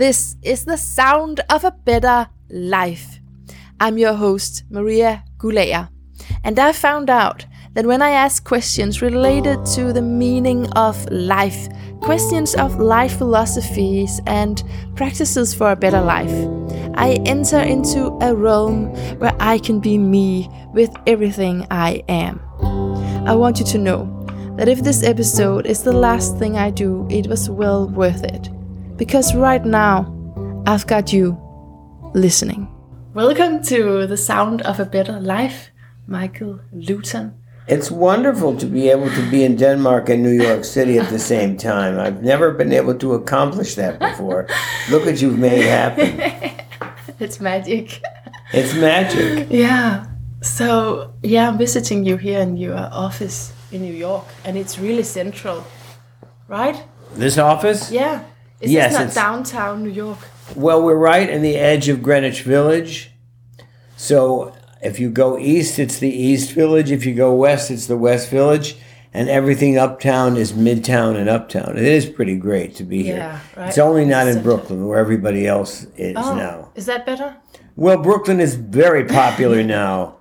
This is the sound of a better life. I'm your host, Maria Gulea, and I found out that when I ask questions related to the meaning of life, questions of life philosophies, and practices for a better life, I enter into a realm where I can be me with everything I am. I want you to know that if this episode is the last thing I do, it was well worth it. Because right now, I've got you listening. Welcome to The Sound of a Better Life, Michael Lutin. It's wonderful to be able to be in Denmark and New York City at the same time. I've never been able to accomplish that before. Look what you've made happen. it's magic. It's magic. Yeah. So, yeah, I'm visiting you here in your office in New York, and it's really central, right? This office? Yeah. Is Yes, this not downtown New York? Well, we're right in the edge of Greenwich Village. So if you go east, it's the East Village. If you go west, it's the West Village. And everything uptown is midtown and uptown. It is pretty great to be here. Yeah, right. It's only not in Brooklyn where everybody else is Oh, now. is that better? Well, Brooklyn is very popular now.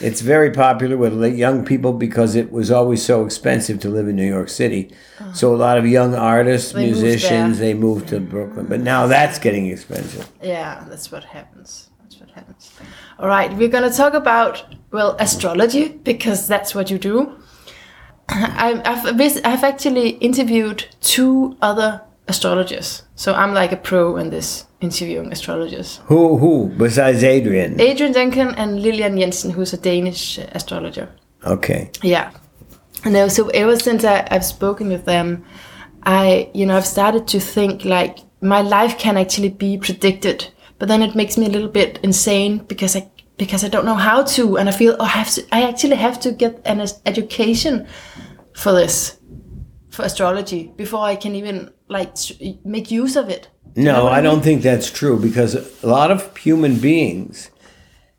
It's very popular with young people because it was always so expensive to live in New York City. Oh. So a lot of young artists, They musicians, there. they moved to Brooklyn. But now that's getting expensive. Yeah, that's what happens. That's what happens. All right, we're going to talk about well astrology because that's what you do. I've I've actually interviewed two other astrologers, so I'm like a pro in this interviewing astrologers. Who who besides Adrian? Adrian Duncan and Lilian Jensen, who's a Danish astrologer. Okay. Yeah. No, so ever since I, I've spoken with them, I, you know, I've started to think like my life can actually be predicted, but then it makes me a little bit insane because I because I don't know how to, and I feel oh, I have to, I actually have to get an education for this, for astrology before I can even like make use of it. Do you know No, I don't think that's true because a lot of human beings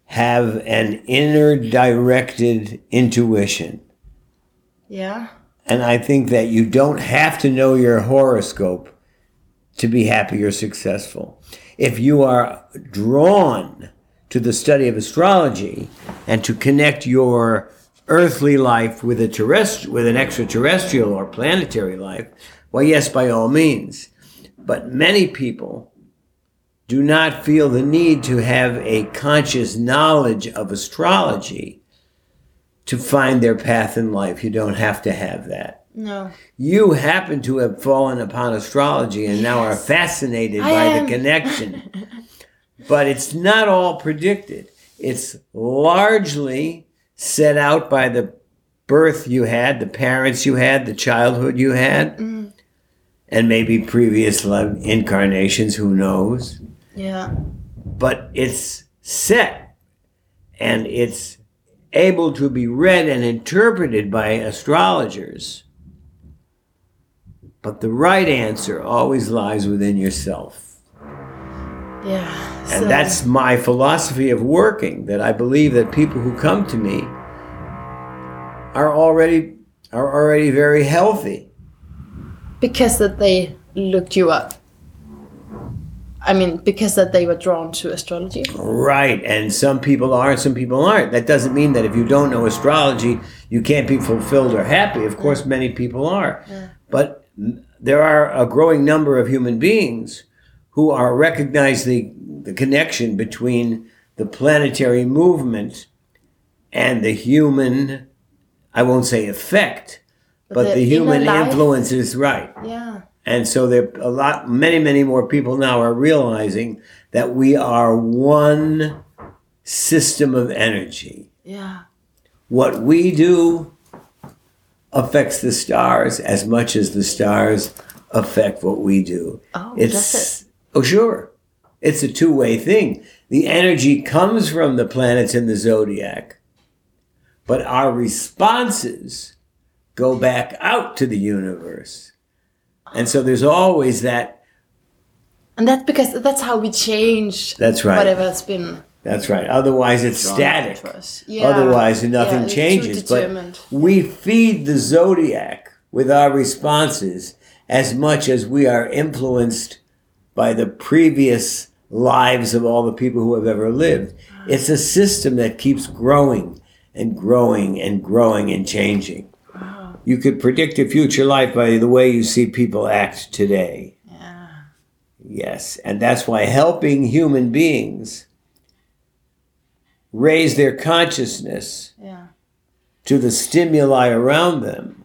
have an inner directed intuition. Yeah. And I think that you don't have to know your horoscope to be happy or successful. If you are drawn to the study of astrology and to connect your earthly life with a terrest- with an extraterrestrial or planetary life, well, yes, by all means. But many people do not feel the need to have a conscious knowledge of astrology to find their path in life. You don't have to have that. No. You happen to have fallen upon astrology and now are fascinated I by am. the connection. but it's not all predicted. It's largely set out by the birth you had, the parents you had, the childhood you had, mm-hmm. And maybe previous life incarnations, who knows Yeah. but it's set and it's able to be read and interpreted by astrologers. But the right answer always lies within yourself. Yeah. And so- that's my philosophy of working that I believe that people who come to me are already are already very healthy. Because that they looked you up. I mean, because that they were drawn to astrology. Right, and some people are and some people aren't. That doesn't mean that if you don't know astrology, you can't be fulfilled or happy. Of course, many people are. But there are a growing number of human beings who are recognize the, the connection between the planetary movement and the human, I won't say effect, but, the the, human life- influence is right. Yeah. And so there a lot many, many more people now are realizing that we are one system of energy. Yeah. What we do affects the stars as much as the stars affect what we do. Oh, it's does oh sure. It's a two-way thing. The energy comes from the planets in the zodiac, but our responses go back out to the universe. And so there's always that And that's because that's how we change That's right. whatever's been That's right. Otherwise, it's static. Yeah. Otherwise, nothing Yeah, changes. But we feed the zodiac with our responses as much as we are influenced by the previous lives of all the people who have ever lived. It's a system that keeps growing and growing and growing and changing. You could predict a future life by the way you see people act today. Yeah. Yes, and that's why helping human beings raise their consciousness Yeah. to the stimuli around them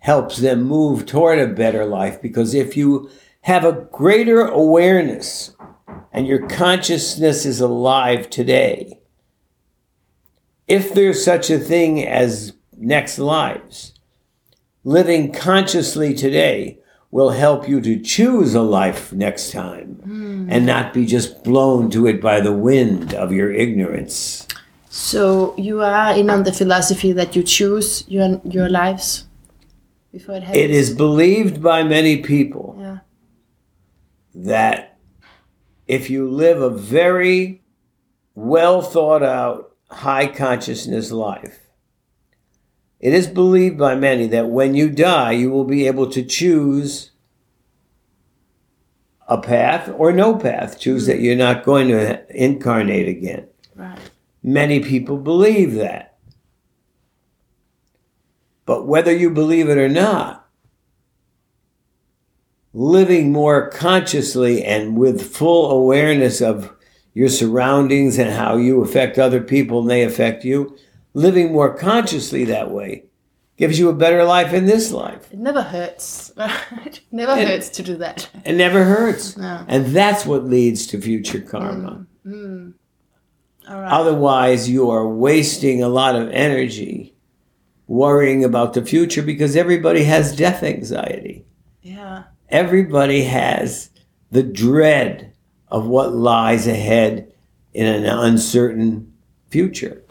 helps them move toward a better life because if you have a greater awareness and your consciousness is alive today, if there's such a thing as next lives, living consciously today will help you to choose a life next time hmm. and not be just blown to it by the wind of your ignorance. So you are in on the philosophy that you choose your your lives before it happens. It is believed by many people Yeah. that if you live a very well thought out, high consciousness life, it is believed by many that when you die, you will be able to choose a path or no path. Choose that hmm. you're not going to incarnate again. Right. Many people believe that. But whether you believe it or not, living more consciously and with full awareness of your surroundings and how you affect other people and they affect you, living more consciously that way gives you a better life in this life. It never hurts. it never And- hurts to do that. It never hurts. No. And that's what leads to future karma. Mm. Mm. All right. Otherwise, you are wasting a lot of energy worrying about the future because everybody has death anxiety. yeah. Everybody has the dread of what lies ahead in an uncertain future.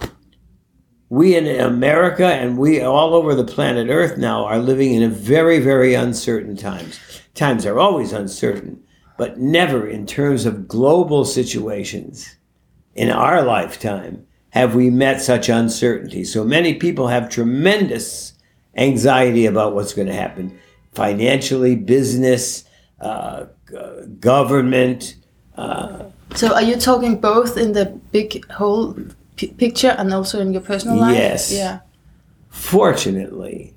We in America and we all over the planet Earth now are living in a very, very uncertain times. Times are always uncertain, but never in terms of global situations in our lifetime have we met such uncertainty. So many people have tremendous anxiety about what's going to happen financially, business, uh, government. Uh, So are you talking both in the big whole p- picture and also in your personal life? Yes. Yeah. fortunately,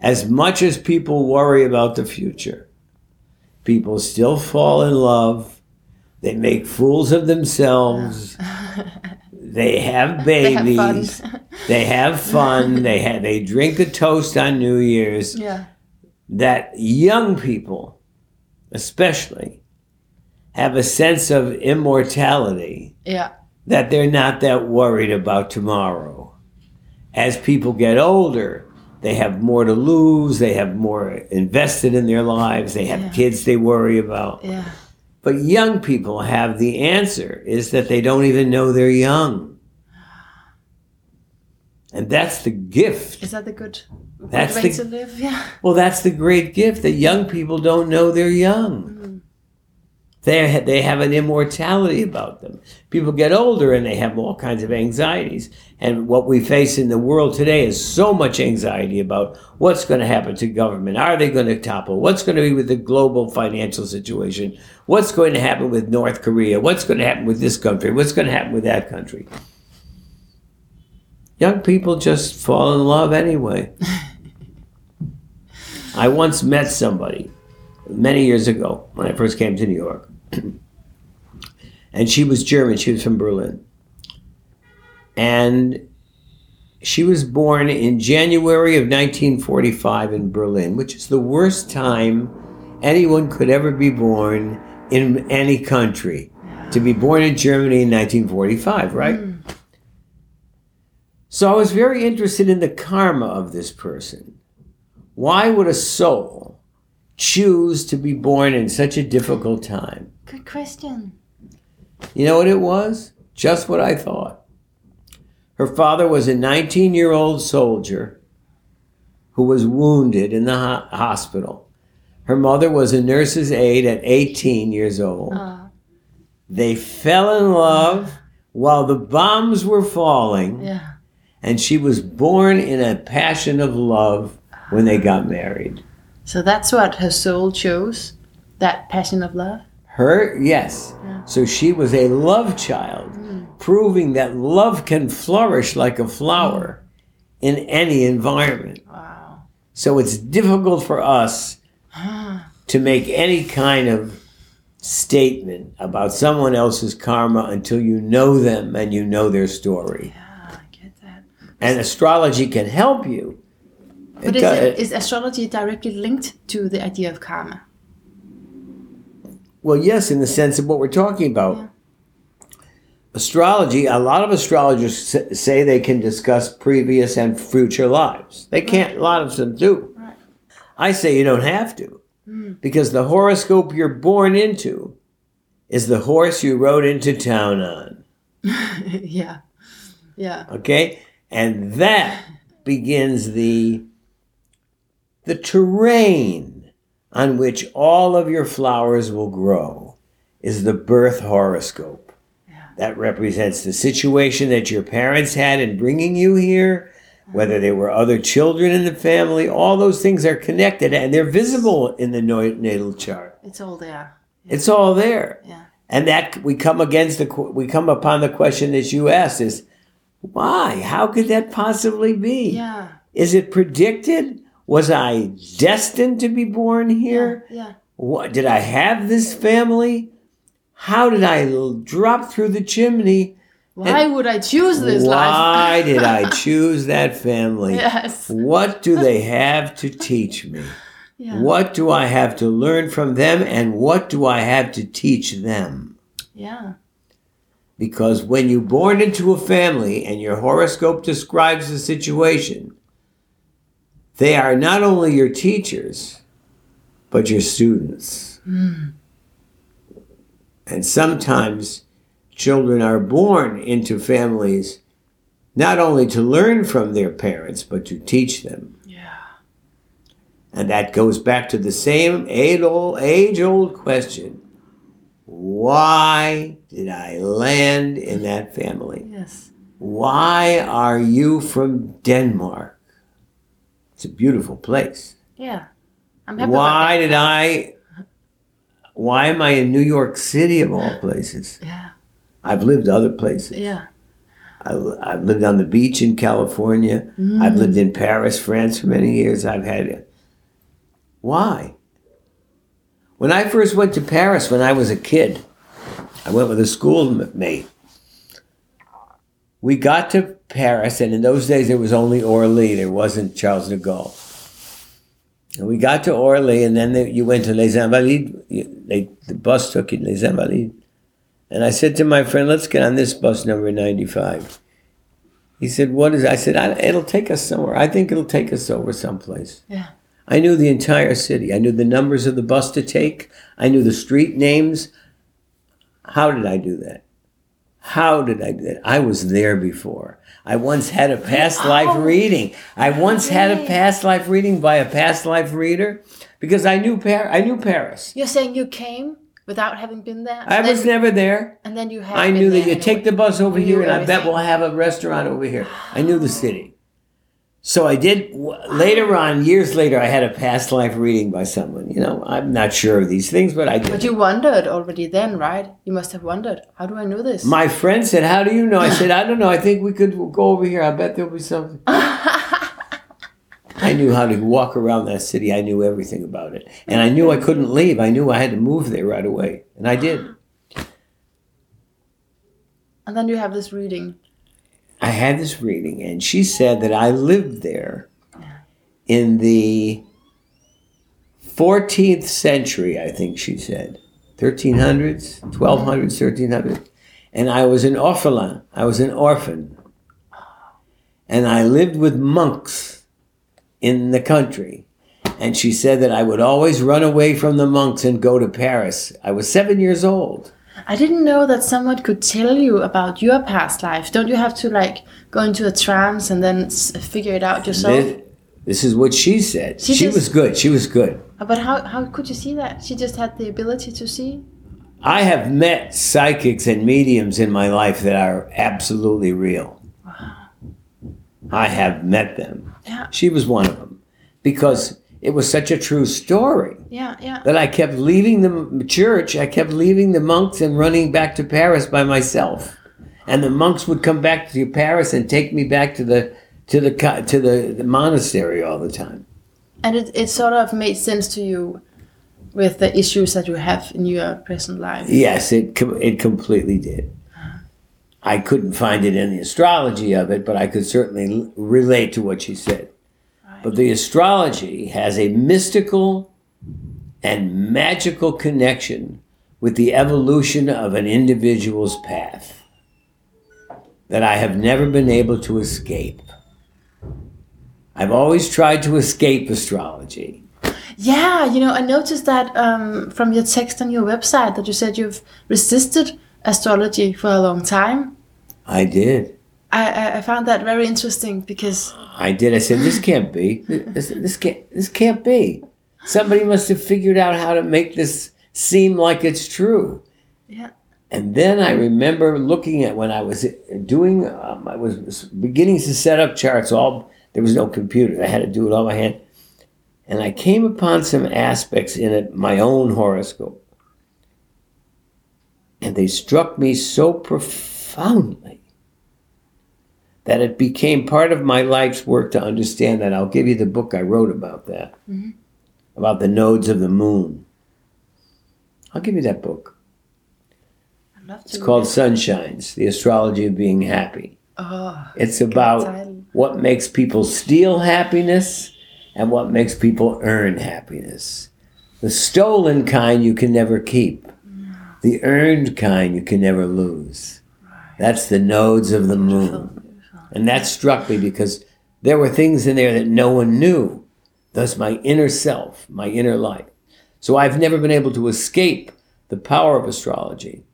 as much as people worry about the future, people still fall in love. They make fools of themselves. they have babies. They have fun. they have, they drink a toast on New Year's. yeah. that young people, especially, have a sense of immortality Yeah. That they're not that worried about tomorrow. As people get older, they have more to lose, they have more invested in their lives, they have Yeah. kids they worry about. Yeah. But young people have the answer is that they don't even know they're young. And that's the gift. Is that the good, That's way the- to live? Yeah. Well, that's the great gift that young people don't know they're young. They they have an immortality about them. People get older and they have all kinds of anxieties. And what we face in the world today is so much anxiety about what's going to happen to government. Are they going to topple? What's going to be with the global financial situation? What's going to happen with North Korea? What's going to happen with this country? What's going to happen with that country? Young people just fall in love anyway. I once met somebody many years ago when I first came to New York. and she was German, she was from Berlin. And she was born in January of 1945 in Berlin, which is the worst time anyone could ever be born in any country. To be born in Germany in 1945, right? Hmm. So I was very interested in the karma of this person. Why would a soul choose to be born in such a difficult time? Good question. You know what it was? Just what I thought. Her father was a 19 year old soldier who was wounded in the ho- hospital. Her mother was a nurse's aide at 18 years old. Uh, They fell in love while the bombs were falling, yeah. and she was born in a passion of love when they got married. So that's what her soul chose. that passion of love. Her, yes. So she was a love child, hmm. proving that love can flourish like a hmm. flower in any environment. Wow. So it's difficult for us to make any kind of statement about someone else's karma until you know them and you know their story. Yeah, I get that. And astrology can help you. But it is, it, is astrology directly linked to the idea of karma? Well, yes, in the sense of what we're talking about. Yeah. Astrology, a lot of astrologers say they can discuss previous and future lives. They can't, a lot of them do. Right. I say you don't have to. Hmm. Because the horoscope you're born into is the horse you rode into town on. yeah. Yeah. Okay? And that begins the the terrain on which all of your flowers will grow is the birth horoscope. That represents the situation that your parents had in bringing you here, whether there were other children in the family, all those things are connected and they're visible in the natal chart. It's all there. It's all there. Yeah. And that we come against the we come upon the question that you asked is why? How could that possibly be? Yeah. Is it predicted? Was I destined to be born here? Yeah. What did I have this family? How did I drop through the chimney? Why would I choose this Why life? Why did I choose that family? yes. What do they have to teach me? Yeah. What do I have to learn from them and what do I have to teach them? Yeah. Because when you're born into a family and your horoscope describes the situation, they are not only your teachers, but your students. Hmm. And sometimes children are born into families not only to learn from their parents, but to teach them. Yeah. And that goes back to the same age old question Why did I land in that family? Yes. Why are you from Denmark? It's a beautiful place. Yeah. I'm happy. Why did I? Why am I in New York City of all places? Yeah. I've lived other places. Yeah. I, I've lived on the beach in California. Mm. I've lived in Paris, France for many years. I've had. it. Why? When I first went to Paris when I was a kid, I went with a schoolmate. We got to Paris, and in those days there was only Orly, there wasn't Charles de Gaulle. And we got to Orly, and then the, you went to Les Invalides. You, they, the bus took you to Les Invalides. And I said to my friend, let's get on this bus number 95. He said, what is it? I said, I, it'll take us somewhere. I think it'll take us over someplace. Yeah. I knew the entire city. I knew the numbers of the bus to take. I knew the street names. How did I do that? How did I do that? I was there before. I once had a past oh. life Oh. reading. I once had a past life reading by a past life reader because I knew Par- I knew Paris. You're saying you came without having been there? I was then, never there. And then you have. I knew that you take the bus over You here, and I bet we'll have a restaurant over here. I knew the city. So I did. Later on, years later, I had a past life reading by someone. You know, I'm not sure of these things, but I did. But you wondered already then, right? You must have wondered. How do I know this? My friend said, "How do you know?" I said, "I don't know. I think we could go over here. I bet there'll be something." I knew how to walk around that city. I knew everything about it, and I knew I couldn't leave. I knew I had to move there right away, and I did. and then you have this reading. I had this reading, and she said that I lived there in the 14th century, I think she said. 1300s, 1200s, 1300s. And I was an orphelin. I was an orphan. And I lived with monks in the country. And she said that I would always run away from the monks and go to Paris. I was seven years old. I didn't know that someone could tell you about your past life. Don't you have to like go into a trance and then s- figure it out yourself? This, this is what she said. She she just- was good. She was good. Uh, but how how could you see that? She just had the ability to see. I have met psychics and mediums in my life that are absolutely real. Wow. I have met them. Yeah. She was one of them. Because it was such a true story Yeah, yeah. that I kept leaving the church. I kept leaving the monks and running back to Paris by myself. And the monks would come back to Paris and take me back to the to the to the, the monastery all the time. And it, it sort of made sense to you with the issues that you have in your present life. Yes, it com- it completely did. I couldn't find it in the astrology of it, but I could certainly l- relate to what she said. But the astrology has a mystical and magical connection with the evolution of an individual's path that I have never been able to escape. I've always tried to escape astrology. Yeah, you know, I noticed that um, from your text on your website that you said you've resisted astrology for a long time. I did. I, I, found that very interesting because I did. I said, "This can't be. This, this can't. This can't be. Somebody must have figured out how to make this seem like it's true." yeah, And then I remember looking at when I was doing. Um, I was beginning to set up charts. All there was no computer. I had to do it all by hand. And I came upon some aspects in it, my own horoscope, and they struck me so profoundly that it became part of my life's work to understand that. I'll give you the book I wrote about that, mm-hmm. about the nodes of the moon. I'll give you that book. I'd love to. It's called Sunshines, The Astrology of Being Happy. Oh, It's about what makes people steal happiness and what makes people earn happiness. The stolen kind you can never keep. Mm. The earned kind you can never lose. That's the nodes of the moon. And that struck me because there were things in there that no one knew. Thus, my inner self, my inner life. So I've never been able to escape the power of astrology.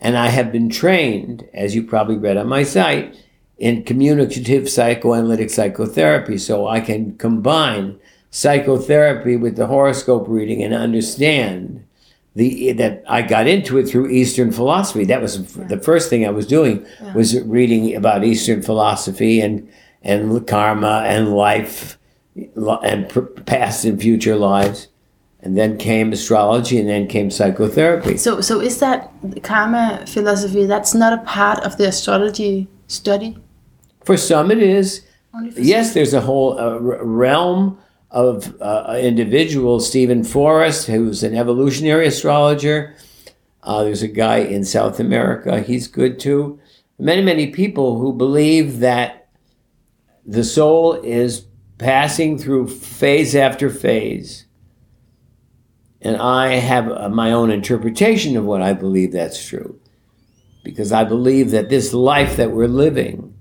And I have been trained, as you probably read on my site, in communicative psychoanalytic psychotherapy. So I can combine psychotherapy with the horoscope reading and understand the that I got into it through Eastern philosophy. That was the first thing I was doing was reading about Eastern philosophy and and karma and life and past and future lives. And then came astrology and then came psychotherapy. So, so is that karma philosophy? That's not a part of the astrology study. For some, it is. Yes, there's a whole uh, realm of uh, individuals. Steven Forrest, who's an evolutionary astrologer. Uh, there's a guy in South America. He's good too. Many, many people who believe that the soul is passing through phase after phase. And I have uh, my own interpretation of what I believe that's true. Because I believe that this life that we're living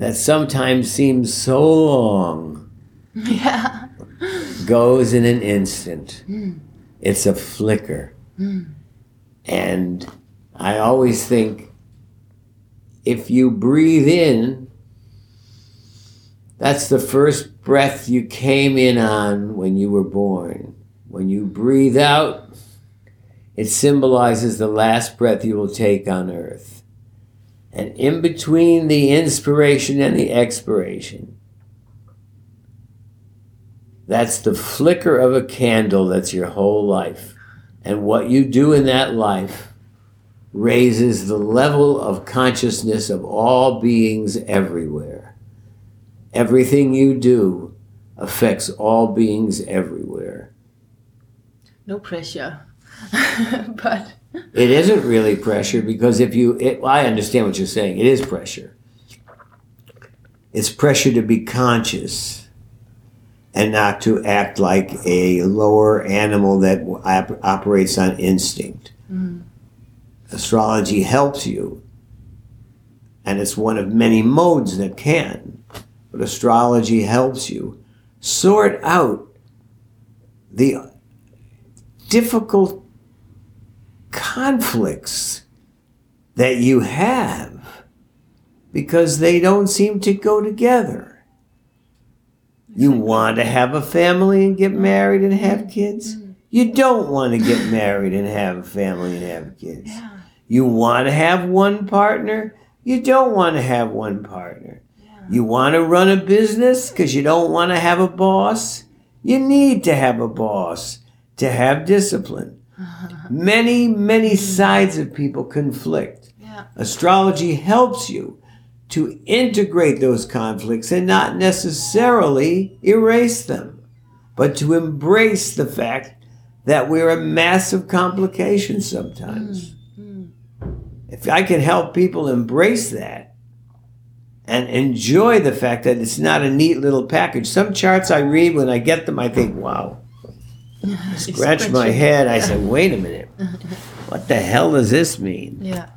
that sometimes seems so long Yeah. goes in an instant. Mm. It's a flicker. Mm. And I always think if you breathe in, that's the first breath you came in on when you were born. When you breathe out, it symbolizes the last breath you will take on earth. And in between the inspiration and the expiration, that's the flicker of a candle that's your whole life. And what you do in that life raises the level of consciousness of all beings everywhere. Everything you do affects all beings everywhere. No pressure. but It isn't really pressure because if you, it, I understand what you're saying. It is pressure. It's pressure to be conscious and not to act like a lower animal that op- operates on instinct. Mm. Astrology helps you, and it's one of many modes that can. But astrology helps you sort out the difficult conflicts that you have because they don't seem to go together. You want to have a family and get married and have kids. Mm-hmm. You don't want to get married and have a family and have kids. yeah, You want to have one partner. You don't want to have one partner. You want to run a business because you don't want to have a boss? You need to have a boss to have discipline. Many, many sides of people conflict. Yeah. Astrology helps you to integrate those conflicts and not necessarily erase them, but to embrace the fact that we're a massive complication sometimes. Mm, mm. If I can help people embrace that and enjoy the fact that it's not a neat little package. Some charts I read when I get them, I think, wow. I scratch my head. I said, wait a minute. What the hell does this mean? Yeah.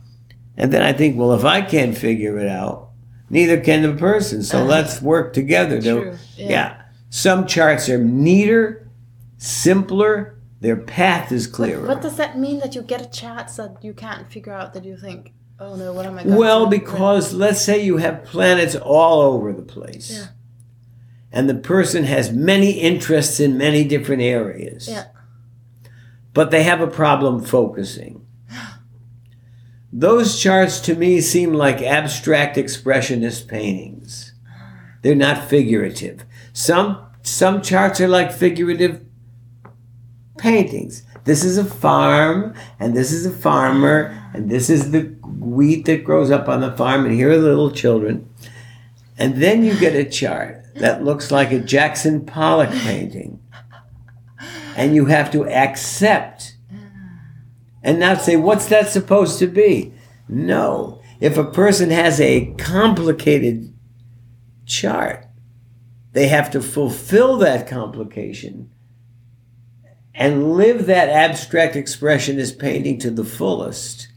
And then I think, well, if I can't figure it out, neither can the person. So uh-huh. let's work together. True, yeah. yeah. Some charts are neater, simpler, their path is clearer. What does that mean that you get a chart that you can't figure out that you think, oh no, what am I going well, because let's say you have planets all over the place. Yeah. And the person has many interests in many different areas. Yeah. But they have a problem focusing. Those charts to me seem like abstract expressionist paintings. They're not figurative. Some some charts are like figurative paintings. This is a farm, and this is a farmer, and this is the wheat that grows up on the farm, and here are the little children. And then you get a chart that looks like a Jackson Pollock painting. And you have to accept and not say, what's that supposed to be? No. If a person has a complicated chart, they have to fulfill that complication and live that abstract expressionist painting to the fullest,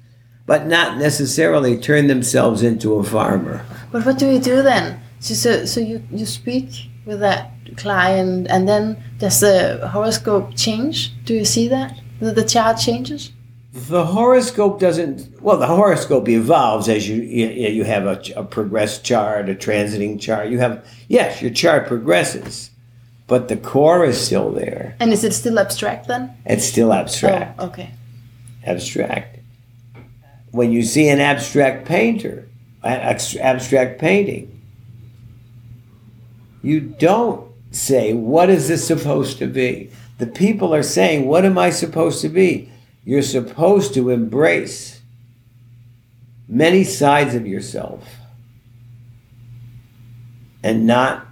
but not necessarily turn themselves into a farmer. But what do you do then? So, so, so you, you speak with that client and then does the horoscope change? Do you see that? The, the chart changes? The horoscope doesn't. Well, the horoscope evolves as you you, you have a, a progressed chart, a transiting chart. You have yes, your chart progresses, but the core is still there. And is it still abstract then? It's still abstract. Oh, okay. Abstract. When you see an abstract painter, abstract painting, you don't say, "What is this supposed to be?" The people are saying, "What am I supposed to be?" You're supposed to embrace many sides of yourself and not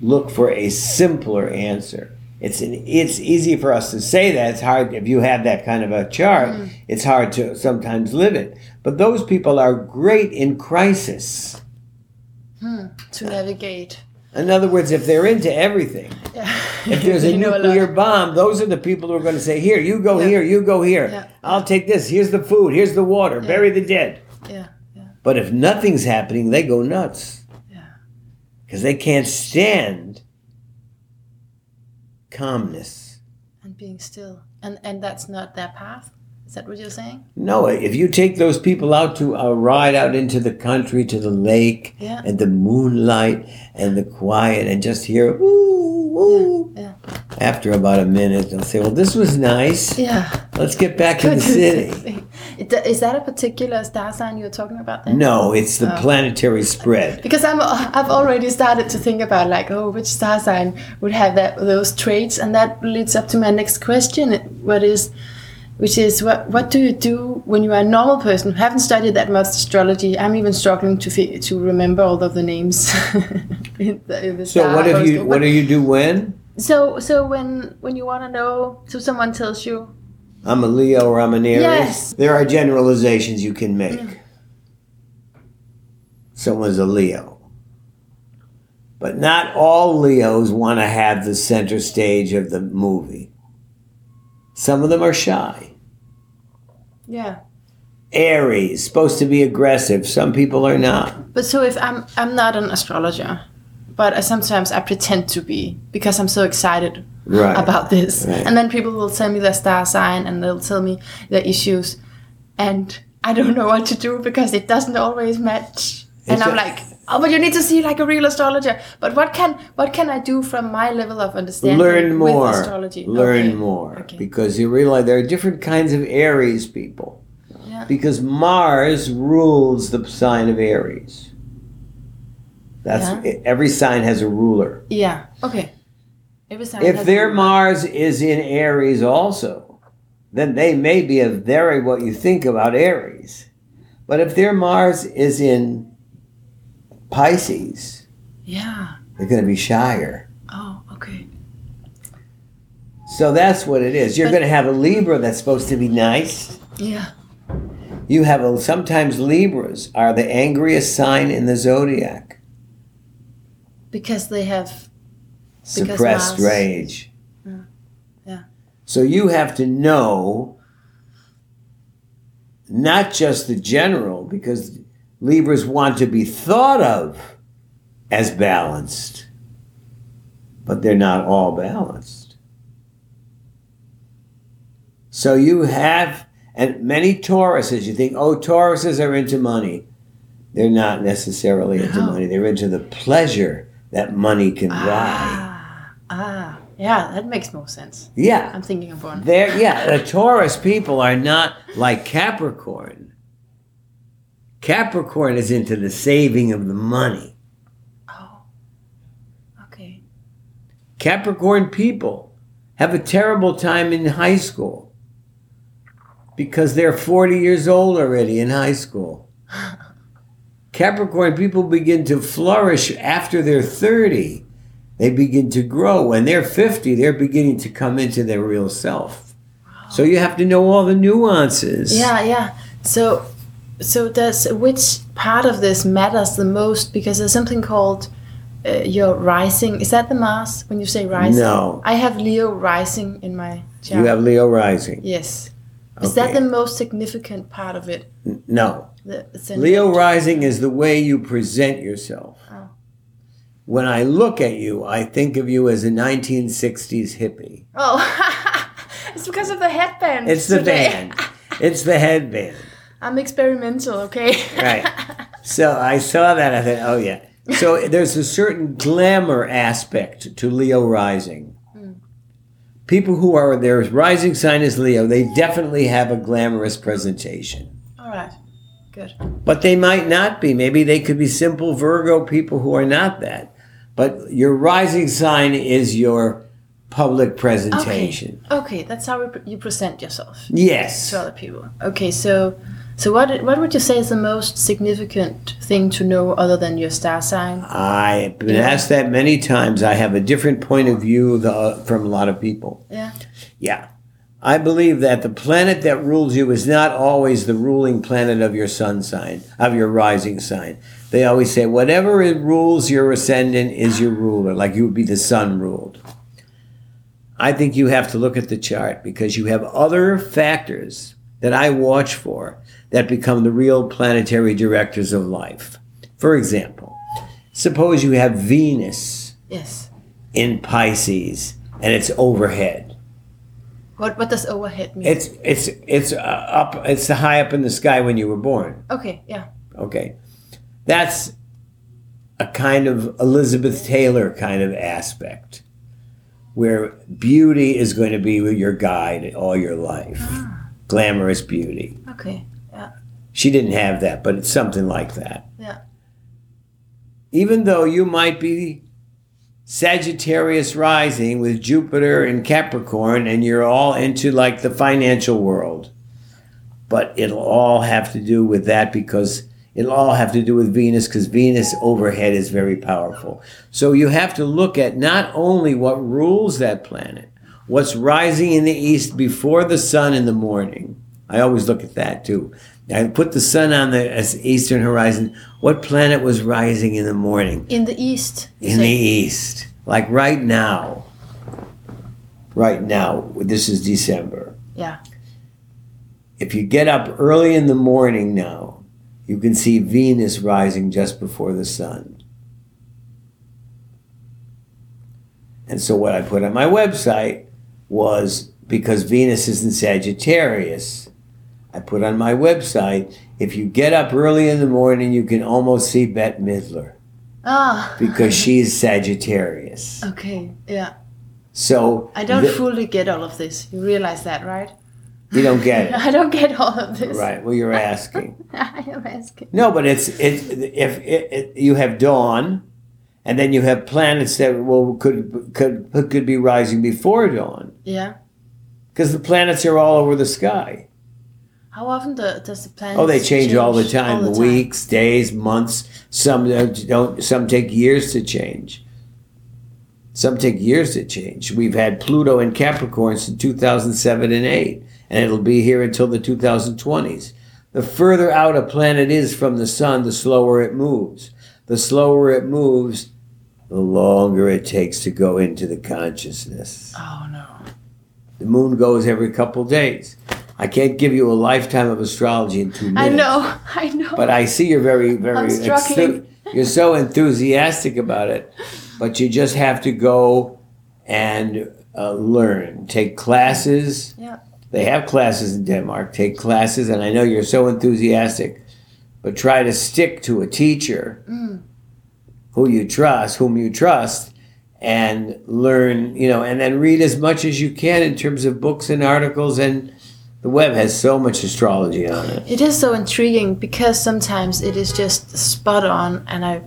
look for a simpler answer. It's an, it's easy for us to say that. It's hard if you have that kind of a chart. Mm. It's hard to sometimes live it. But those people are great in crisis. Hmm, to navigate. In other words, if they're into everything, Yeah. if there's a nuclear lot. bomb, those are the people who are going to say, "Here, you go Yeah. here, you go here. Yeah. I'll take this. Here's the food. Here's the water. Bury the dead." Yeah, yeah, But if nothing's happening, they go nuts yeah. because they can't stand calmness. And being still. And and that's not their path? Is that what you're saying? No, if you take those people out to a ride out into the country to the lake Yeah. and the moonlight and the quiet and just hear woo woo. Yeah. After about a minute, they'll say, "Well, this was nice. Yeah. Let's get back to the city." Is that a particular star sign you're talking about then? No, it's the Oh. planetary spread. Because I'm, I've already started to think about like, oh, which star sign would have that those traits, and that leads up to my next question, what is, which is what what do you do when you are a normal person who haven't studied that much astrology? I'm even struggling to to remember all of the names. in the, in the So what if you horoscope. what do you do when? So so when when you want to know, so someone tells you, I'm a Leo or I'm an Aries. Yes. There are generalizations you can make. Mm. Someone's a Leo. But not all Leos want to have the center stage of the movie. Some of them are shy. yeah. Aries, supposed to be aggressive. Some people are not. But so if I'm I'm not an astrologer, but I, sometimes I pretend to be because I'm so excited Right. about this, Right. and then people will tell me their star sign and they'll tell me their issues, and I don't know what to do because it doesn't always match. And I'm a- like, oh, but you need to see like a real astrologer. But what can what can I do from my level of understanding Learn with more. astrology? Learn Okay. more. Okay. Because you realize there are different kinds of Aries people. Yeah. Because Mars rules the sign of Aries. That's Yeah. every sign has a ruler. Yeah. Okay. Every sign If their Mars is in Aries also, then they may be a very what you think about Aries. But if their Mars is in Pisces, Yeah. they're going to be shyer. Oh, okay. So that's what it is. You're going to have a Libra that's supposed to be nice. Yeah. You have a, sometimes Libras are the angriest sign in the zodiac. Because they have. Suppressed rage. Mm, yeah. So you have to know not just the general, because Libras want to be thought of as balanced, but they're not all balanced. So you have, and many Tauruses, you think, oh, Tauruses are into money. They're not necessarily into No. money. They're into the pleasure that money can buy. Ah. Ah. Yeah, that makes more sense. Yeah. I'm thinking of one. They're, yeah, the Taurus people are not like Capricorn. Capricorn is into the saving of the money. Oh. Okay. Capricorn people have a terrible time in high school because they're 40 years old already in high school. Capricorn people begin to flourish after they're 30. They begin to grow. When they're 50, they're beginning to come into their real self. So you have to know all the nuances. Yeah, yeah. So, so does which part of this matters the most? Because there's something called uh, your rising. Is that the Mars when you say rising? No. I have Leo rising in my chart. You have Leo rising. Yes. Is that the most significant part of it? N- No. The? Leo rising is the way you present yourself. Oh. When I look at you, I think of you as a 1960s hippie. Oh, it's because of the headband. It's the today. band. It's the headband. I'm experimental, okay? Right. So I saw that. I thought, oh yeah. So there's a certain glamour aspect to Leo rising. Hmm. People who are their rising sign is Leo, they definitely have a glamorous presentation. All right. Good. But they might not be. Maybe they could be simple Virgo people who are not that. But your rising sign is your public presentation. Okay, that's how you present yourself. Yes. to other people. Okay, so so what what would you say is the most significant thing to know other than your star sign? I've been Yeah. asked that many times. I have a different point of view the, from a lot of people. Yeah. Yeah. I believe that the planet that rules you is not always the ruling planet of your sun sign, of your rising sign. They always say whatever it rules your ascendant is your ruler, like you would be the sun ruled. I think you have to look at the chart because you have other factors that I watch for that become the real planetary directors of life. For example, suppose you have Venus Yes. in Pisces and it's overhead. What what does overhead mean? It's it's it's uh, up. It's high up in the sky when you were born. okay. Yeah. Okay, that's a kind of Elizabeth Taylor kind of aspect, where beauty is going to be your guide all your life. ah. Glamorous beauty. Okay. She didn't have that, but it's something like that. Yeah. Even though you might be Sagittarius rising with Jupiter and Capricorn, and you're all into like the financial world. But it'll all have to do with that because it'll all have to do with Venus because Venus overhead is very powerful. So you have to look at not only what rules that planet, what's rising in the east before the sun in the morning. I always look at that too. I put the sun on the eastern horizon. What planet was rising in the morning? In the east. in the east like right now right now this is december Yeah. if you get up early in the morning now you can see venus rising just before the sun and so what i put on my website was because venus is in sagittarius i put on my website if you get up early in the morning you can almost see bette midler Ah. because she's sagittarius Okay. Yeah. So I don't the- fully get all of this. You realize that, right? you don't get it, I don't get all of this. right? Well, you're asking. I am asking. No, but it's it's if it, it, you have dawn, and then you have planets that well could could could be rising before dawn Yeah. because the planets are all over the sky. How often do, does the planet? Oh, they change, all the time. all the Weeks, days, months. Some uh, don't. Some take years to change. Some take years to change. We've had Pluto in Capricorn since 2007 and 8, and it'll be here until the 2020s. The further out a planet is from the sun, the slower it moves. The slower it moves, the longer it takes to go into the consciousness. Oh no. The moon goes every couple days. I can't give you a lifetime of astrology in two minutes. I know. I know. But I see you're very, very. Struggling. you're so enthusiastic about it, but you just have to go and uh, learn. Take classes. yeah. They have classes in Denmark. Take classes, and I know you're so enthusiastic, but try to stick to a teacher who you trust, whom you trust, and learn. You know, and then read as much as you can in terms of books and articles. And the web has so much astrology on it. It is so intriguing because sometimes it is just spot on, and I,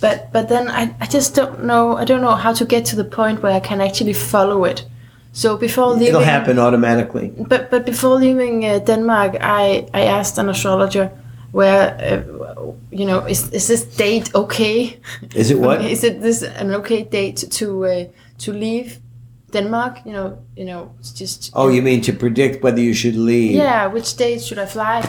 but but then I, I just don't know I don't know how to get to the point where I can actually follow it. So before leaving, It'll happen automatically. But but before leaving uh, Denmark, I I asked an astrologer where uh, you know is is this date okay? Is it what? Is it this an okay date to uh, to leave Denmark? You know you know it's just Oh, you mean to predict whether you should leave? yeah. Which date should I fly?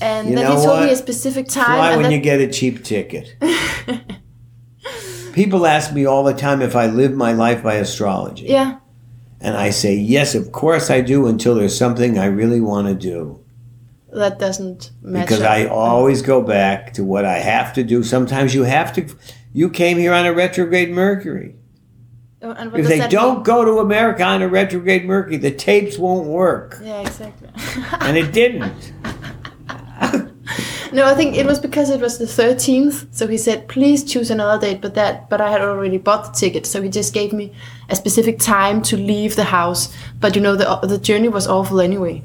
And You then he told me a specific time. Fly when then, you get a cheap ticket. People ask me all the time if I live my life by astrology. yeah. And I say, yes, of course I do until there's something I really want to do. That doesn't match. Because up. I always go back to what I have to do. Sometimes you have to. You came here on a retrograde Mercury. Oh, If they don't go to America on a retrograde Mercury, the tapes won't work. Yeah, exactly. And it didn't. No, I think it was because it was the 13th. So he said, please choose another date. But that, but I had already bought the ticket. So he just gave me a specific time to leave the house. But you know, the, the journey was awful anyway.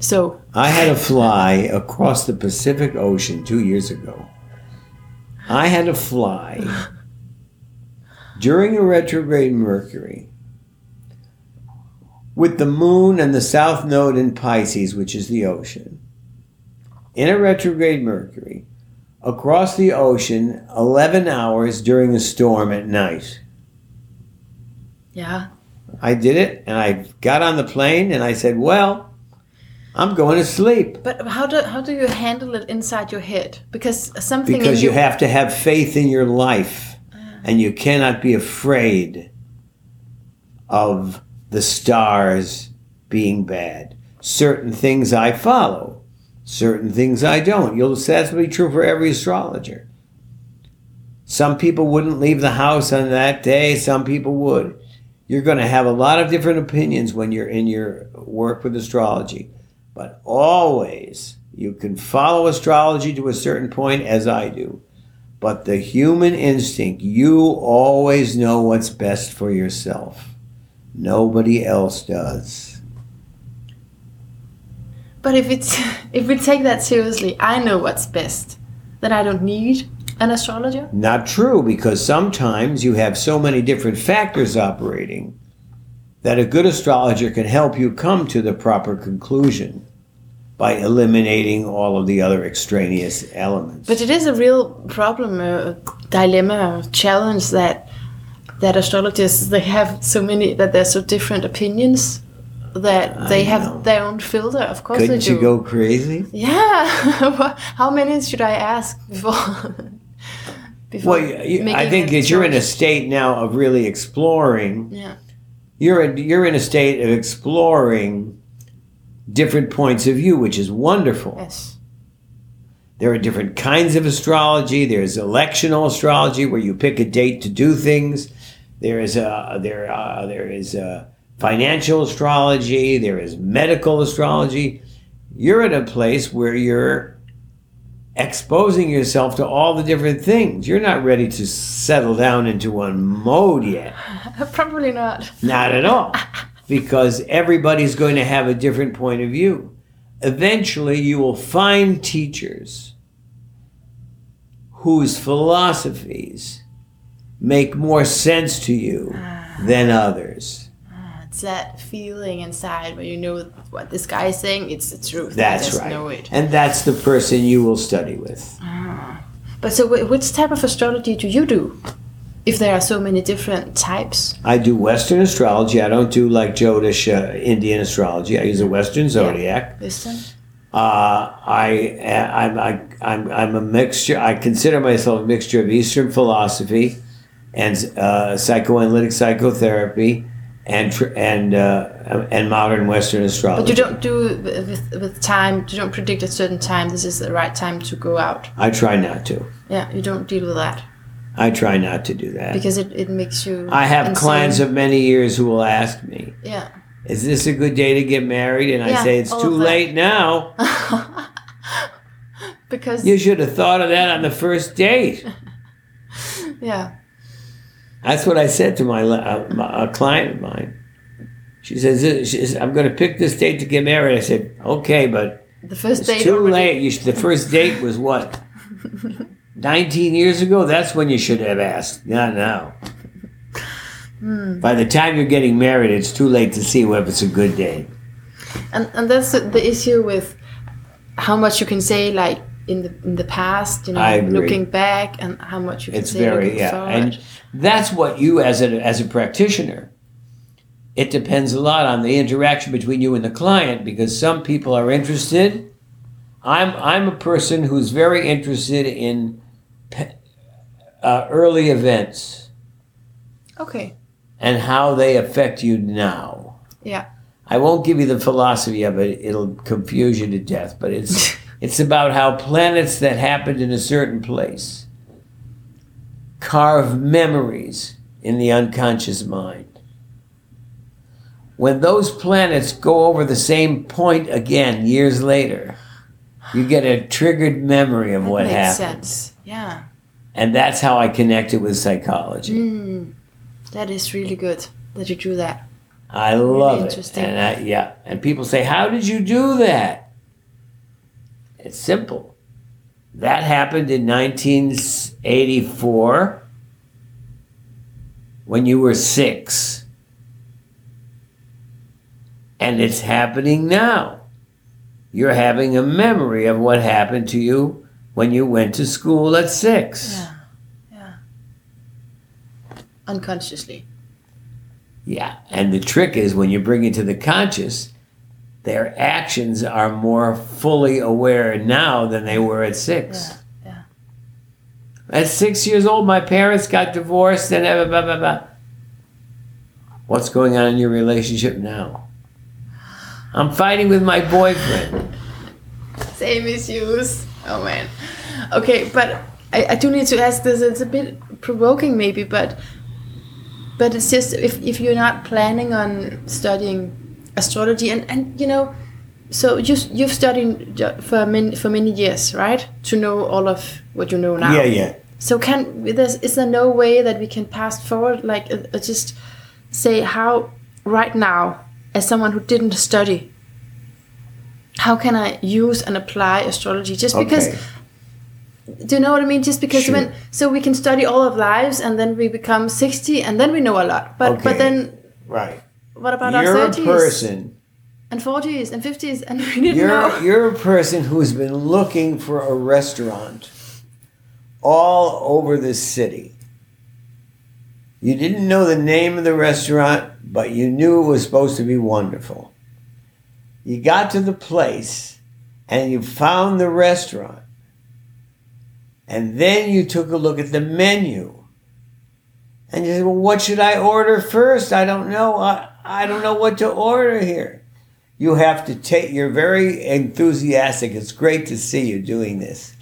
So, I had to fly across the Pacific Ocean two years ago. I had to fly during a retrograde Mercury with the moon and the south node in Pisces, which is the ocean, in a retrograde Mercury across the ocean 11 hours during a storm at night. yeah. I did it and I got on the plane and I said, Well, I'm going to sleep. But how do, how do you handle it inside your head? Because something Because you you, have to have faith in your life and you cannot be afraid of the stars being bad. Certain things I follow, certain things I don't. You'll say that's be true for every astrologer. Some people wouldn't leave the house on that day, some people would. You're going to have a lot of different opinions when you're in your work with astrology. But always, you can follow astrology to a certain point, as I do. But the human instinct, you always know what's best for yourself. Nobody else does. but if it's if we take that seriously, I know what's best. Then I don't need an astrologer. Not true, because sometimes you have so many different factors operating that a good astrologer can help you come to the proper conclusion by eliminating all of the other extraneous elements. But it is a real problem, a dilemma, a challenge that that astrologers they have so many that they're so different opinions that they have their own filter. Of course Couldn't they do. you go crazy? Yeah. How many should I ask before? before Well, you, I think that you're in a state now of really exploring. Yeah. You're in, you're in a state of exploring different points of view, which is wonderful. Yes. There are different kinds of astrology. There's electional astrology where you pick a date to do things. There is a there uh, there is a financial astrology. There is medical astrology. You're in a place where you're exposing yourself to all the different things. You're not ready to settle down into one mode yet. Probably not. Not at all. Because everybody's going to have a different point of view. Eventually, you will find teachers whose philosophies make more sense to you ah. than others. Ah, it's that feeling inside where you know what this guy is saying, it's the truth. That's right. know it. And that's the person you will study with. Ah. But so, wh- which type of astrology do you do? If there are so many different types. I do Western astrology. I don't do like Jyotish uh, Indian astrology. I use a Western zodiac. Wisdom. Uh, I, I'm, I, I'm, I'm a mixture. I consider myself a mixture of Eastern philosophy and uh, psychoanalytic psychotherapy and and uh, and modern Western astrology. But you don't do with, with time. You don't predict a certain time. This is the right time to go out. I try not to. Yeah, you don't deal with that I try not to do that. because it, it makes you. I have insane. clients of many years who will ask me, Yeah. "Is this a good day to get married?" And I say, "It's too late now. Because You should have thought of that on the first date." yeah, That's what I said to my, uh, my a client of mine. She says, she says, "I'm going to pick this date to get married." I said, "Okay, but the first it's date too already. late. You should, the first date was what, 19 years ago. That's when you should have asked, not now. Hmm. By the time you're getting married, it's too late to see whether it's a good day. and and that's the, issue with how much you can say like in the in the past you know looking back and how much you can say. It's say very yeah, forward. and that's what you as a as a practitioner. It depends a lot on the interaction between you and the client because some people are interested. I'm I'm a person who's very interested in uh, early events okay and how they affect you now. yeah I won't give you the philosophy of it; it'll confuse you to death. But it's it's about how planets that happened in a certain place carve memories in the unconscious mind. When those planets go over the same point again years later, you get a triggered memory of what makes happened, sense yeah and that's how I connect it with psychology. mm, that is really good that you do that I love it. interesting. And I, yeah, and people say, "How did you do that?" It's simple. That happened in 1984 when you were 6. And it's happening now. You're having a memory of what happened to you when you went to school at 6. yeah yeah unconsciously Yeah, and the trick is when you bring it to the conscious, their actions are more fully aware now than they were at six. Yeah, yeah. At six years old, my parents got divorced and blah, blah, blah, blah. What's going on in your relationship now? I'm fighting with my boyfriend. same issues oh man. Okay but I, I do need to ask this. It's a bit provoking maybe but but it's just if, if you're not planning on studying astrology and, and you know so you, you've studied for many, for many years right? To know all of what you know now. Yeah, yeah. so can there's is there no way that we can pass forward like uh, uh, just say how right now as someone who didn't study how can i use and apply astrology just because do you know what i mean just because Sure. when so we can study all of lives and then we become 60 and then we know a lot but Okay. but then Right. what about You're our a 30s person. and 40s and 50s and we didn't You're know you're a person who's been looking for a restaurant all over this city. You didn't know the name of the restaurant, but you knew it was supposed to be wonderful. You got to the place and you found the restaurant. And then you took a look at the menu. And you said, Well, what should I order first? I don't know. I, I don't know what to order here you have to take you're very enthusiastic it's great to see you doing this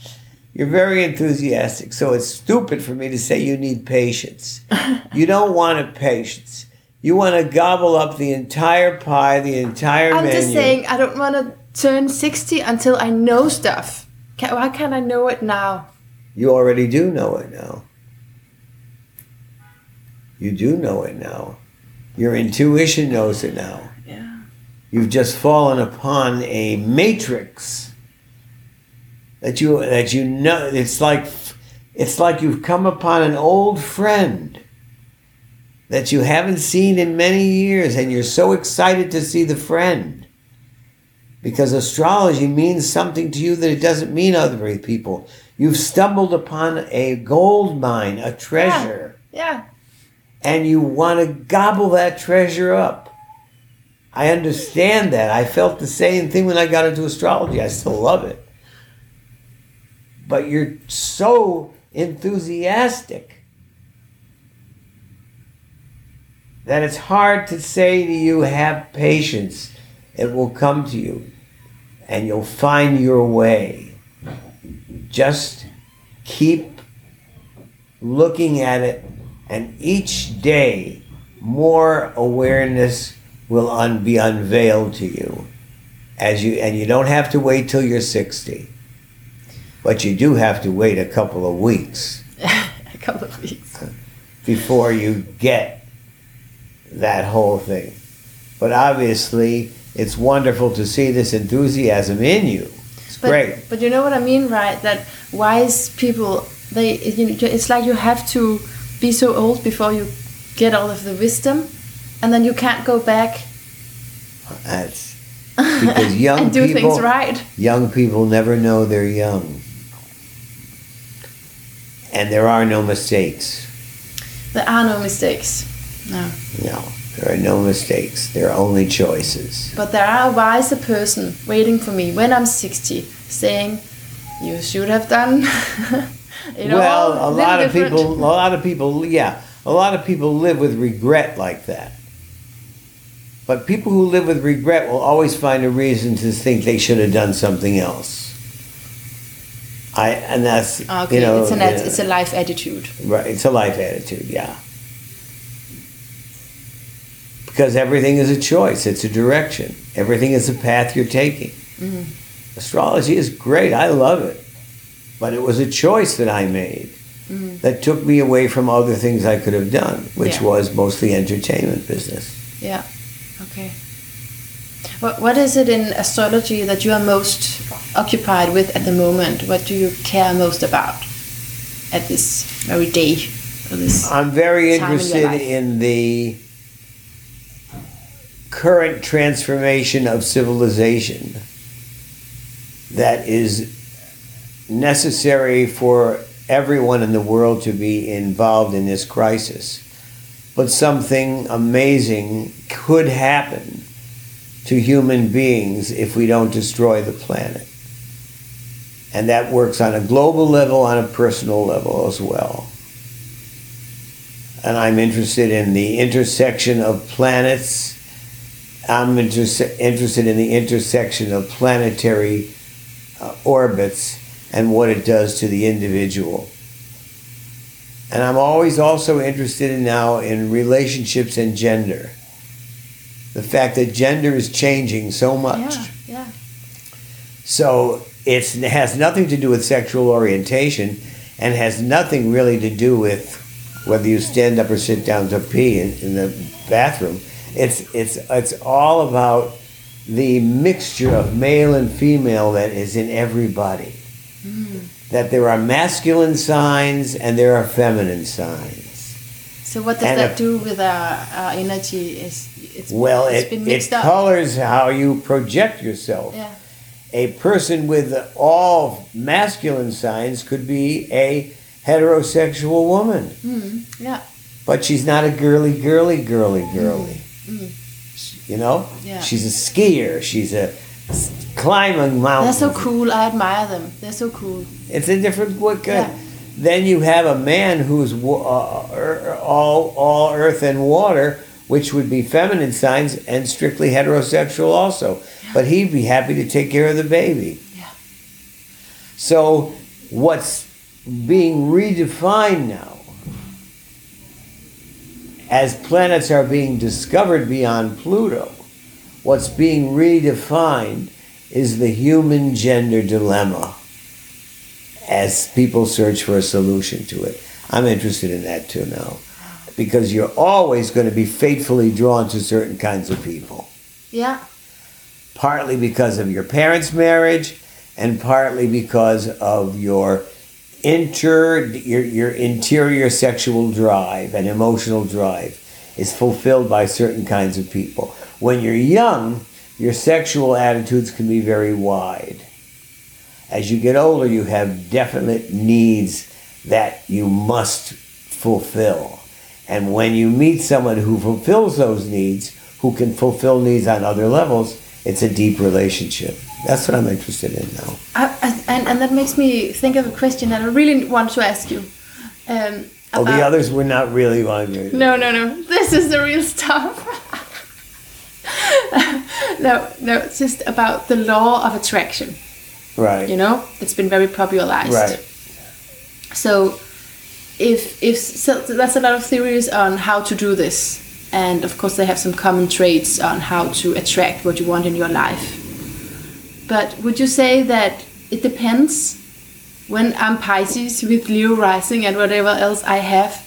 you're very enthusiastic so it's stupid for me to say you need patience you don't want a patience you want to gobble up the entire pie the entire i'm menu. just saying i don't want to turn 60 until i know stuff. Can, why can't i know it now? You already do know it now. You do know it now. Your intuition knows it now. Yeah. You've just fallen upon a matrix that you that you know. It's like It's like you've come upon an old friend that you haven't seen in many years, and you're so excited to see the friend. Because astrology means something to you that it doesn't mean other people. You've stumbled upon a gold mine, a treasure, Yeah. and you want to gobble that treasure up. I understand that. I felt the same thing when I got into astrology. I still love it. But you're so enthusiastic that it's hard to say to you, have patience. It will come to you and you'll find your way. Just keep looking at it, and each day more awareness will un- be unveiled to you as you and you don't have to wait till you're 60 but you do have to wait a couple of weeks a couple of weeks. before you get that whole thing. But obviously, it's wonderful to see this enthusiasm in you. It's But, great. But you know what I mean, right? That wise people, they, it's like you have to be so old before you get all of the wisdom, and then you can't go back That's because young and do people, things right. young people never know they're young, and there are no mistakes. There are no mistakes. No. No, there are no mistakes. There are only choices. But there are a wiser person waiting for me when I'm 60, saying, "You should have done." you know, well, a lot of different. people, a lot of people, yeah, a lot of people live with regret like that. But people who live with regret will always find a reason to think they should have done something else. I and that's Okay, you know it's an it's a life attitude. right. It's a life attitude, yeah. Because everything is a choice. It's a direction. Everything is a path you're taking. Mm-hmm. Astrology is great. I love it. But it was a choice that I made that took me away from other things I could have done, which Mm-hmm. Yeah. was mostly entertainment business. Yeah. Okay. What What is it in astrology that you are most occupied with at the moment? What do you care most about at this very day? This? I'm very Time in interested in the current transformation of civilization that is necessary for everyone in the world to be involved in this crisis. But something amazing could happen to human beings if we don't destroy the planet. And that works on a global level, on a personal level as well and I'm interested in the intersection of planets. I'm interse- interested in the intersection of planetary uh, orbits and what it does to the individual. And I'm always also interested in now in relationships and gender. The fact that gender is changing so much. yeah. Yeah. So it's, it has nothing to do with sexual orientation and has nothing really to do with whether you stand up or sit down to pee in, in the bathroom. It's, it's, it's all about the mixture of male and female that is in everybody. Mm. That there are masculine signs and there are feminine signs. So what does And that if- do with our, our energy? Is it's Well, it's it, it up. colors how you project yourself. Yeah. a person with all masculine signs could be a heterosexual woman, Mm, yeah. but she's not a girly, girly, girly, girly. You know, Yeah. she's a skier. She's a climbing They're so cool. I admire them. They're so cool. It's a different kind. Yeah. Then you have a man who's uh, er- all all earth and water, which would be feminine signs and strictly heterosexual also. But he'd be happy to take care of the baby. Yeah. So what's being redefined now as planets are being discovered beyond Pluto, what's being redefined is the human gender dilemma as people search for a solution to it. I'm interested in that too now. Because you're always going to be faithfully drawn to certain kinds of people. Yeah. Partly because of your parents' marriage, and partly because of your inter your your interior sexual drive and emotional drive is fulfilled by certain kinds of people. When you're young, your sexual attitudes can be very wide. As you get older, you have definite needs that you must fulfill. And when you meet someone who fulfills those needs, who can fulfill needs on other levels, it's a deep relationship. That's what I'm interested in now. I, I, and, and that makes me think of a question that I really want to ask you. Um, Oh, the others were not really wanting to. No, no, no. This is the real stuff. no, no. It's just about the law of attraction. Right. You know, it's been very popularized. Right. So, if if so, there's a lot of theories on how to do this, and of course they have some common traits on how to attract what you want in your life. But would you say that it depends? When I'm Pisces with Leo rising and whatever else I have,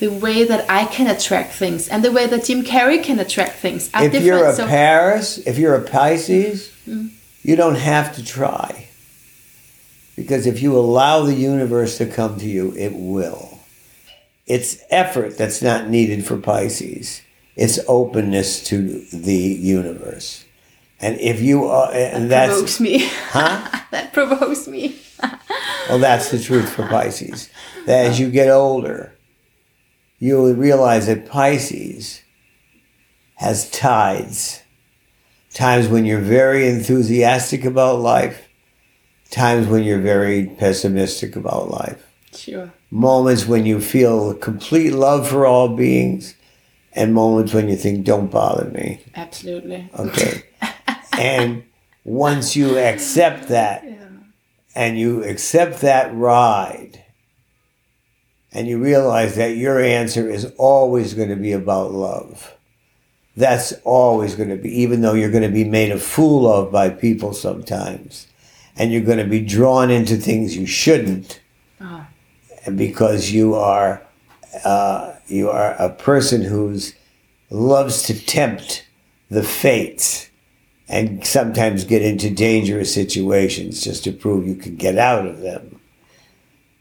the way that I can attract things and the way that Jim Carrey can attract things are If different. you're a so Paris, if you're a Pisces, Mm. you don't have to try. Because if you allow the universe to come to you, it will. It's effort that's not needed for Pisces. It's openness to the universe. And if you are, and that's, provokes me. huh? that provokes me. Well, that's the truth for Pisces. That as you get older, you will realize that Pisces has tides. Times when you're very enthusiastic about life, times when you're very pessimistic about life. Sure. Moments when you feel complete love for all beings, and moments when you think, don't bother me. Absolutely. Okay. and once you accept that, and you accept that ride, and you realize that your answer is always going to be about love. That's always going to be, even though you're going to be made a fool of by people sometimes, and you're going to be drawn into things you shouldn't, and because you are uh, you are a person who's loves to tempt the fates and sometimes get into dangerous situations just to prove you can get out of them.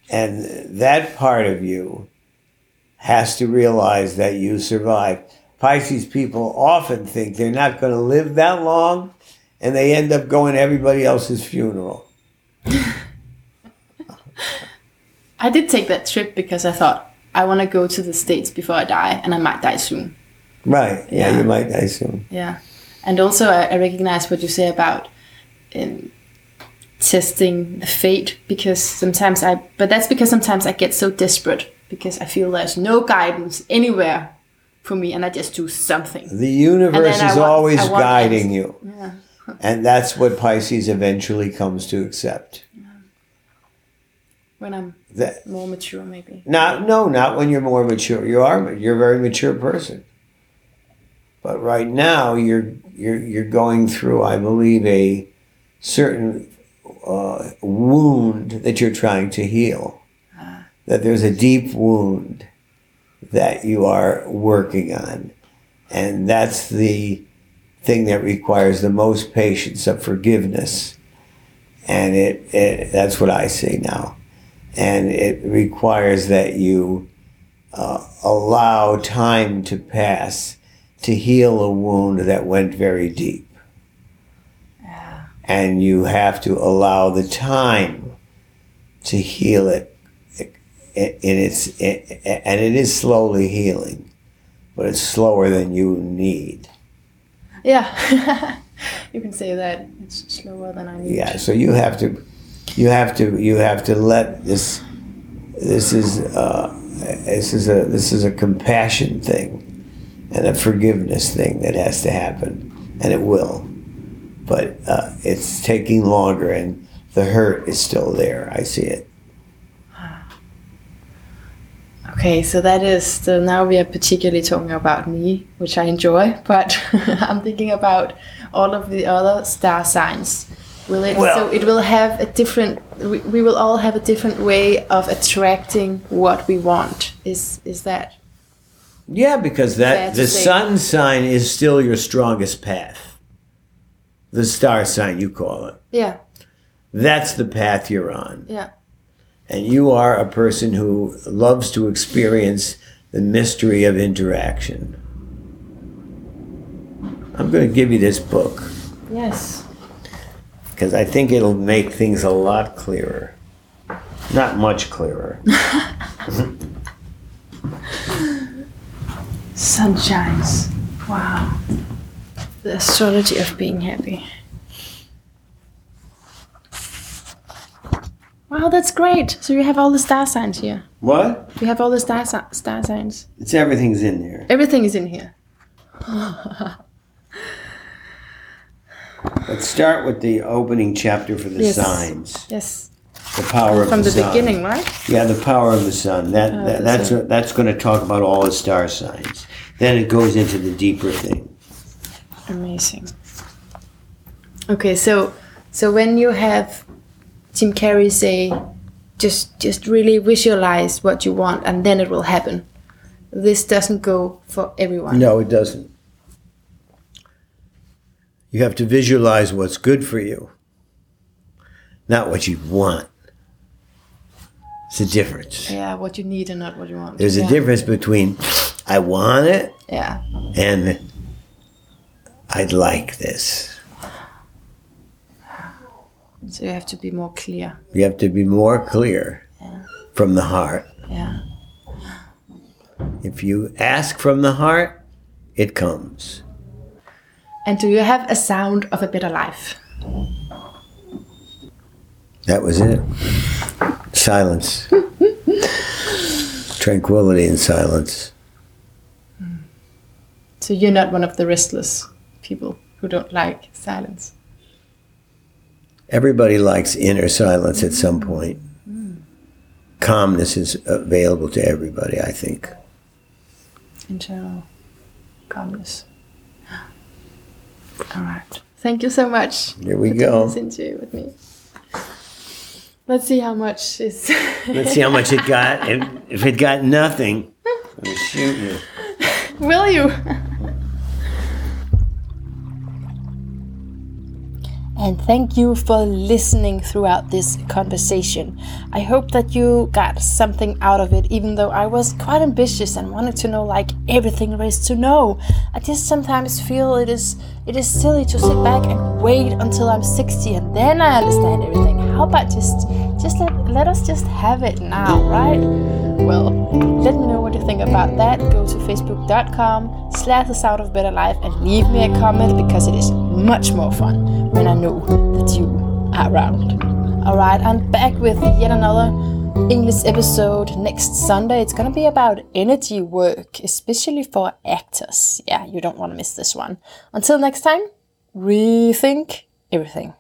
And that part of you has to realize that you survive. Pisces people often think they're not going to live that long, and they end up going to everybody else's funeral. I did take that trip because I thought I want to go to the States before I die, and I might die soon. Right. Yeah, Yeah. you might die soon. Yeah. And also, I, I recognize what you say about um, testing the fate because sometimes I, but that's because sometimes I get so desperate because I feel there's no guidance anywhere for me and I just do something. The universe is want- always guiding you. Yeah. And that's what Pisces eventually comes to accept. When I'm That more mature, maybe. not no, not when you're more mature. You are you're a very mature person. But right now you're you're you're going through, I believe, a certain uh, wound that you're trying to heal. That there's a deep wound that you are working on. And that's the thing that requires the most patience of forgiveness. And it, it that's what I see now. And it requires that you uh, allow time to pass to heal a wound that went very deep. And you have to allow the time to heal it in its and it is slowly healing, but it's slower than you need. Yeah. you can say that. It's slower than I need. Yeah, so you have to, you have to, you have to let this. This is uh, this is a this is a compassion thing, and a forgiveness thing that has to happen, and it will, but uh, it's taking longer, and the hurt is still there. I see it. Okay, so that is so now we are particularly talking about me, which I enjoy, but I'm thinking about all of the other star signs. Will it Well- so it will have a different we, we will all have a different way of attracting what we want. Is is that Yeah, because that the sun sign is still your strongest path. The star sign, you call it. yeah, That's the path you're on. yeah. and you are a person who loves to experience the mystery of interaction. I'm going to give you this book Yes. because I think it'll make things a lot clearer. Not much clearer. Sunshines. Wow. The astrology of being happy. Wow, that's great. So you have all the star signs here. What? You have all the star si- star signs. It's everything's in there. Everything is in here. Let's start with the opening chapter for the Yes. signs. Yes. The power of From the, the sun. beginning, right? Yeah, the power of the sun. That, Power of that the that's sun. that's going to talk about all the star signs. Then it goes into the deeper thing. Amazing. Okay, so so when you have Jim Carrey say, just just really visualize what you want and then it will happen. This doesn't go for everyone. No, it doesn't. You have to visualize what's good for you, not what you want. It's a difference. Yeah, what you need and not what you want. There's yeah. a difference between I want it Yeah. and I'd like this. So you have to be more clear. You have to be more clear from the heart. Yeah. If you ask from the heart, it comes. And do you have a sound of a better life? That was it. Silence. Tranquility and silence. So you're not one of the restless people who don't like silence. Everybody likes inner silence at some point. Calmness is available to everybody, I think. Internal calmness. All right. Thank you so much. Here we for go. this interview with me. Let's see how much is. Let's see how much it got. If, if it got nothing, I'm gonna shoot you. Will you? And thank you for listening throughout this conversation. I hope that you got something out of it, even though I was quite ambitious and wanted to know like everything there is to know. I just sometimes feel it is it is silly to sit back and wait until I'm 60 and then I understand everything. How about just just let let us just have it now, right? Well, let me know what you think about that. Go to facebook.com slash the sound of better life and leave me a comment because it is much more fun when I know that you are around. Alright, I'm back with yet another English episode next Sunday. It's gonna be about energy work, especially for actors. Yeah, you don't want to miss this one. Until next time, rethink everything.